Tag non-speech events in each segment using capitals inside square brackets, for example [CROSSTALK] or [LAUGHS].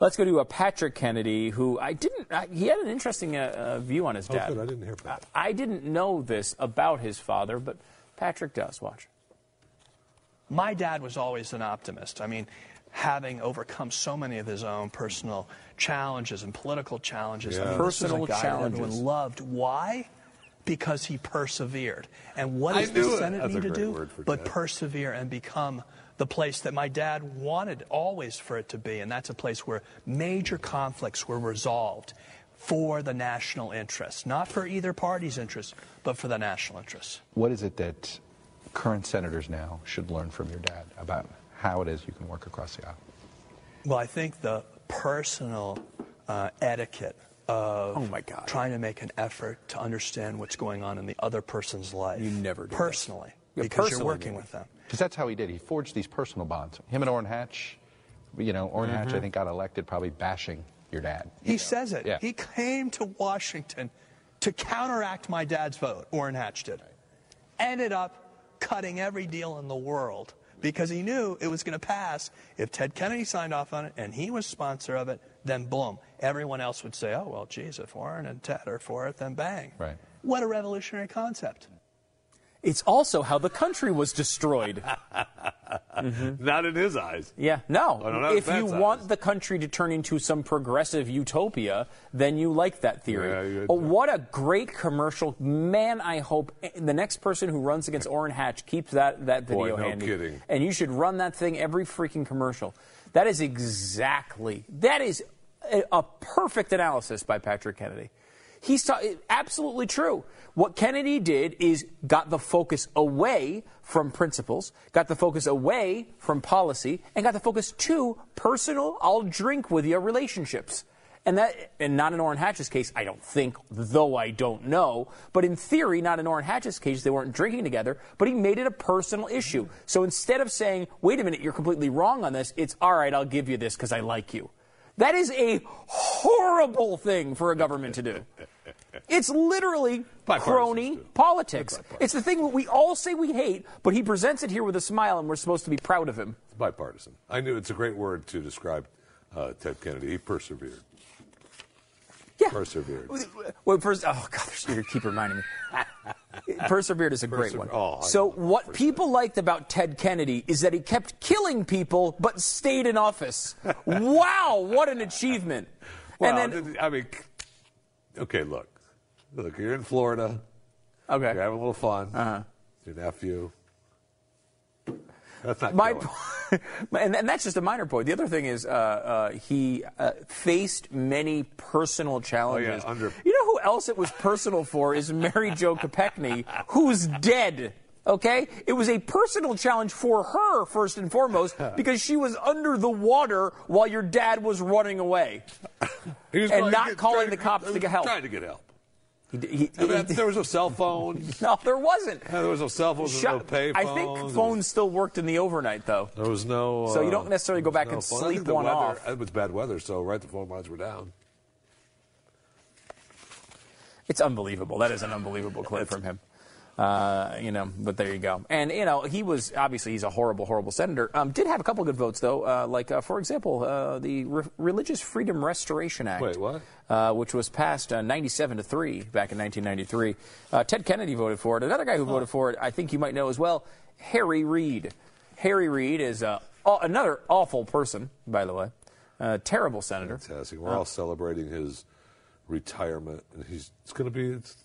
Let's go to a Patrick Kennedy, who I didn't. I, he had an interesting uh, uh, view on his Oh, dad. good. I didn't hear that. I, I didn't know this about his father, but Patrick does. Watch. My dad was always an optimist. I mean, having overcome so many of his own personal challenges and political challenges, I Yeah. mean, this was a Personal guy that challenges. everyone loved. Why? Because he persevered. And what I does the it. Senate That's need to do? But dad. persevere and become the place that my dad wanted always for it to be. And that's a place where major conflicts were resolved for the national interest, not for either party's interest, but for the national interest. What is it that current senators now should learn from your dad about how it is you can work across the aisle? Well, I think the personal uh, etiquette of Oh, my God. trying to make an effort to understand what's going on in the other person's life. You never do personally, Yeah, because personally, you're working with them. Because that's how he did. He forged these personal bonds. Him and Orrin Hatch, you know, Orrin Hatch, I mm-hmm. think, got elected probably bashing your dad. He says it. Yeah. He came to Washington to counteract my dad's vote. Orrin Hatch did. Ended up cutting every deal in the world because he knew it was going to pass. If Ted Kennedy signed off on it and he was sponsor of it, then boom, everyone else would say, "Oh well, geez, if Orrin and Ted are for it, then bang." Right. What a revolutionary concept. It's also how the country was destroyed. Mm-hmm. Not in his eyes. Yeah, no. Oh, if you want eyes. the country to turn into some progressive utopia, then you like that theory. Yeah, oh, what a great commercial. Man, I hope the next person who runs against Orrin Hatch keeps that, that video Boy, no handy. kidding. And you should run that thing every freaking commercial. That is exactly, that is a, a perfect analysis by Patrick Kennedy. He's ta- absolutely true. What Kennedy did is got the focus away from principles, got the focus away from policy, and got the focus to personal, I'll drink with you relationships. And that, and not in Orrin Hatch's case, I don't think, though I don't know. But in theory, not in Orrin Hatch's case, they weren't drinking together, but he made it a personal issue. So instead of saying, wait a minute, you're completely wrong on this, it's all right, I'll give you this because I like you. That is a horrible thing for a government to do. It's literally crony politics. It's the thing that we all say we hate, but he presents it here with a smile, and we're supposed to be proud of him. It's bipartisan. I knew it's a great word to describe uh, Ted Kennedy. He persevered. Yeah. Persevered. Well, first, oh God, you keep reminding me. [LAUGHS] Persevered is a great Persever- one. oh, so, what Persevered. people liked about Ted Kennedy is that he kept killing people but stayed in office. [LAUGHS] wow, what an achievement! Well, then, I mean, okay, look. Look, you're in Florida. okay, You're having a little fun. Uh-huh. Your nephew. That's not My, killing. [LAUGHS] and, and that's just a minor point. The other thing is, uh, uh, he uh, faced many personal challenges. Oh, yeah, under- You know who else it was personal for is Mary Jo Kopechne, who's dead. Okay, it was a personal challenge for her first and foremost [LAUGHS] because she was under the water while your dad was running away. He was and not calling the cops to get help. Trying to get help. He, he, I mean, he- there was no cell phone. [LAUGHS] no, there wasn't. there was no cell phones. There was no Shut- pay I think phones still worked in the overnight though. There was no. So you uh, don't necessarily go back was and no phone. Sleep one weather, off. It was bad weather, so right, the phone lines were down. It's unbelievable. That is an unbelievable clip from him. Uh, you know, but there you go. And you know, he was obviously he's a horrible, horrible senator. Um, did have a couple good votes though, uh, like uh, for example, uh, the Re- Religious Freedom Restoration Act. Wait, what? Uh, which was passed uh, 97 to three back in 1993. Uh, Ted Kennedy voted for it. Another guy who voted for it, I think you might know as well, Harry Reid. Harry Reid is uh, another awful person, by the way. Uh, terrible senator. Fantastic. We're all celebrating his retirement, and he's it's going to be it's,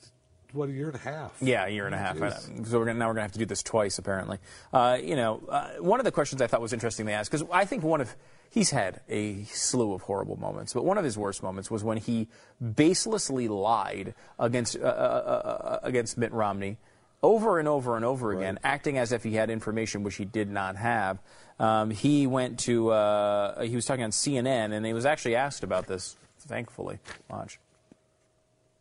what a year and a half. Yeah, a year and a half. Jeez. So we're gonna, now we're going to have to do this twice, apparently. Uh, you know, uh, one of the questions I thought was interesting they asked, because I think one of, he's had a slew of horrible moments, but one of his worst moments was when he baselessly lied against, uh, uh, uh, against Mitt Romney over and over and over again, acting as if he had information which he did not have. Um, he went to, uh, he was talking on CNN, and he was actually asked about this, thankfully. Watch.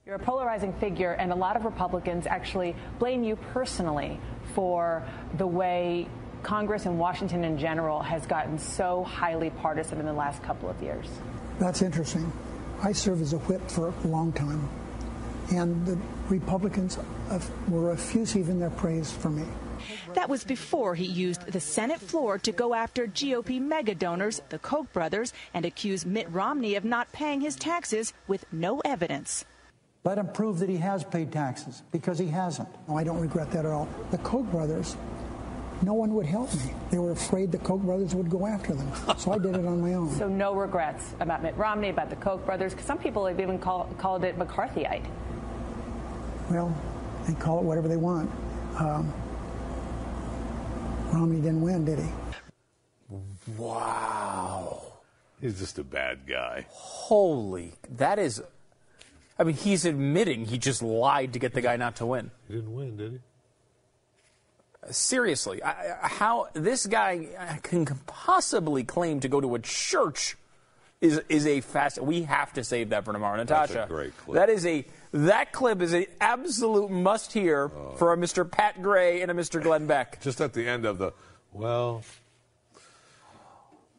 You're a polarizing figure, and a lot of Republicans actually blame you personally for the way Congress and Washington in general has gotten so highly partisan in the last couple of years. That's interesting. I served as a whip for a long time, and the Republicans uh, were effusive in their praise for me. That was before he used the Senate floor to go after GOP mega donors, the Koch brothers, and accuse Mitt Romney of not paying his taxes with no evidence. Let him prove that he has paid taxes because he hasn't. No, I don't regret that at all. The Koch brothers, no one would help me. They were afraid the Koch brothers would go after them. So I did it on my own. [LAUGHS] So no regrets about Mitt Romney, about the Koch brothers, because some people have even call, called it McCarthyite. Well, they call it whatever they want. Um, Romney didn't win, did he? Wow. He's just a bad guy. Holy, that is. I mean, he's admitting he just lied to get the guy not to win. He didn't win, did he? Seriously, I, I- how this guy can possibly claim to go to a church is is a fast. We have to save that for tomorrow, Natasha. That's a Natasha. great clip. That is a that clip is an absolute must hear uh, for a Mr. Pat Gray and a Mr. Glenn Beck. Just at the end of the, well,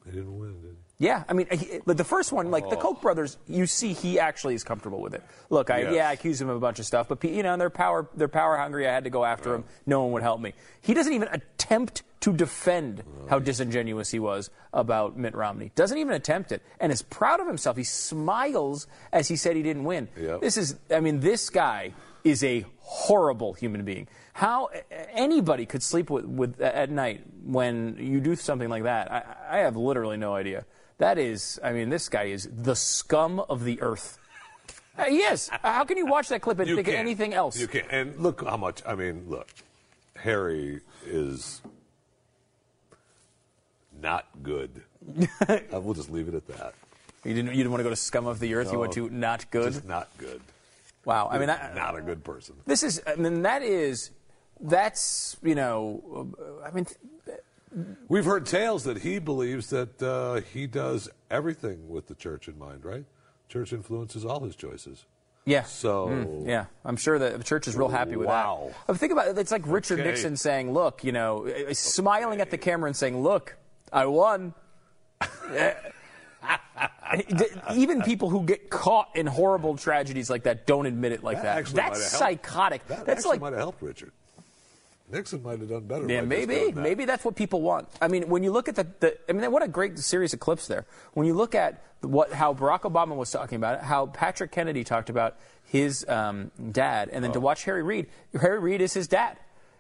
they didn't win, did he? Yeah, I mean, he, the first one, like the oh. Koch brothers, you see, he actually is comfortable with it. Look, I, Yes. yeah, I accuse him of a bunch of stuff, but you know, they're power, they're power hungry. I had to go after him. No one would help me. He doesn't even attempt to defend how disingenuous he was about Mitt Romney. Doesn't even attempt it, and is proud of himself. He smiles as he said he didn't win. Yep. This is, I mean, this guy is a horrible human being. How anybody could sleep with, with at night when you do something like that, I, I have literally no idea. That is, I mean, this guy is the scum of the earth. Uh, he is. How can you watch that clip and You think of can't. anything else? You can't. And look how much. I mean, look, Harry is not good. [LAUGHS] I will just leave it at that. You didn't. You didn't want to go to scum of the earth. You went to not good. Just not good. wow. I mean, I, not a good person. this is. I mean, that is. That's you know. uh, I mean, We've heard tales that he believes that uh, he does everything with the church in mind, right? Church influences all his choices. Yeah. So Mm, yeah, I'm sure that the church is real happy with Wow. that. But think about it. It's like Richard Okay. Nixon saying, "Look, you know, uh, smiling at the camera and saying, "Look, I won." [LAUGHS] Even people who get caught in horrible tragedies like that don't admit it like That that. That's might have helped. psychotic. That That's like might have helped Richard. Nixon might have done better. yeah, maybe, that. maybe that's what people want. I mean, when you look at the, the, I mean, what a great series of clips there. When you look at what how Barack Obama was talking about it, how Patrick Kennedy talked about his um, dad, and then Oh. to watch Harry Reid. Harry Reid is his dad.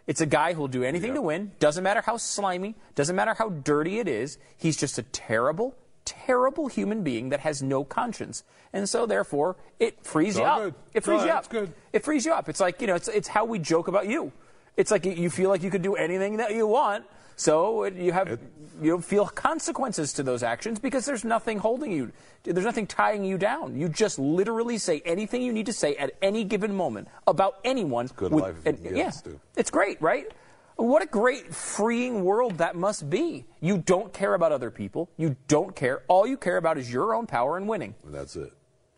It's a guy who'll do anything Yep. to win. Doesn't matter how slimy. Doesn't matter how dirty it is. He's just a terrible, terrible human being that has no conscience, and so therefore it frees It's you up. good. It frees you up. It frees you up. It's like, you know, it's, it's how we joke about you. It's like you feel like you could do anything that you want, so it- you have you don't feel consequences to those actions because there's nothing holding you. There's nothing tying you down. You just literally say anything you need to say at any given moment about anyone. good with- life and- you yeah, it's great, right? What a great freeing world that must be. You don't care about other people. You don't care. All you care about is your own power and winning. And that's it.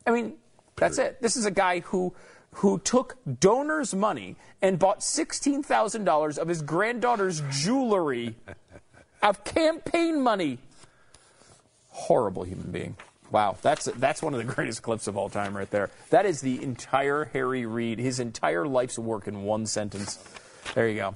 I mean, that's it. This is a guy who who took donors' money and bought sixteen thousand dollars of his granddaughter's jewelry [LAUGHS] of campaign money. Horrible human being. Wow, that's that's one of the [LAUGHS] greatest clips of all time, right there. That is the entire Harry Reid, his entire life's work in one sentence. There you go.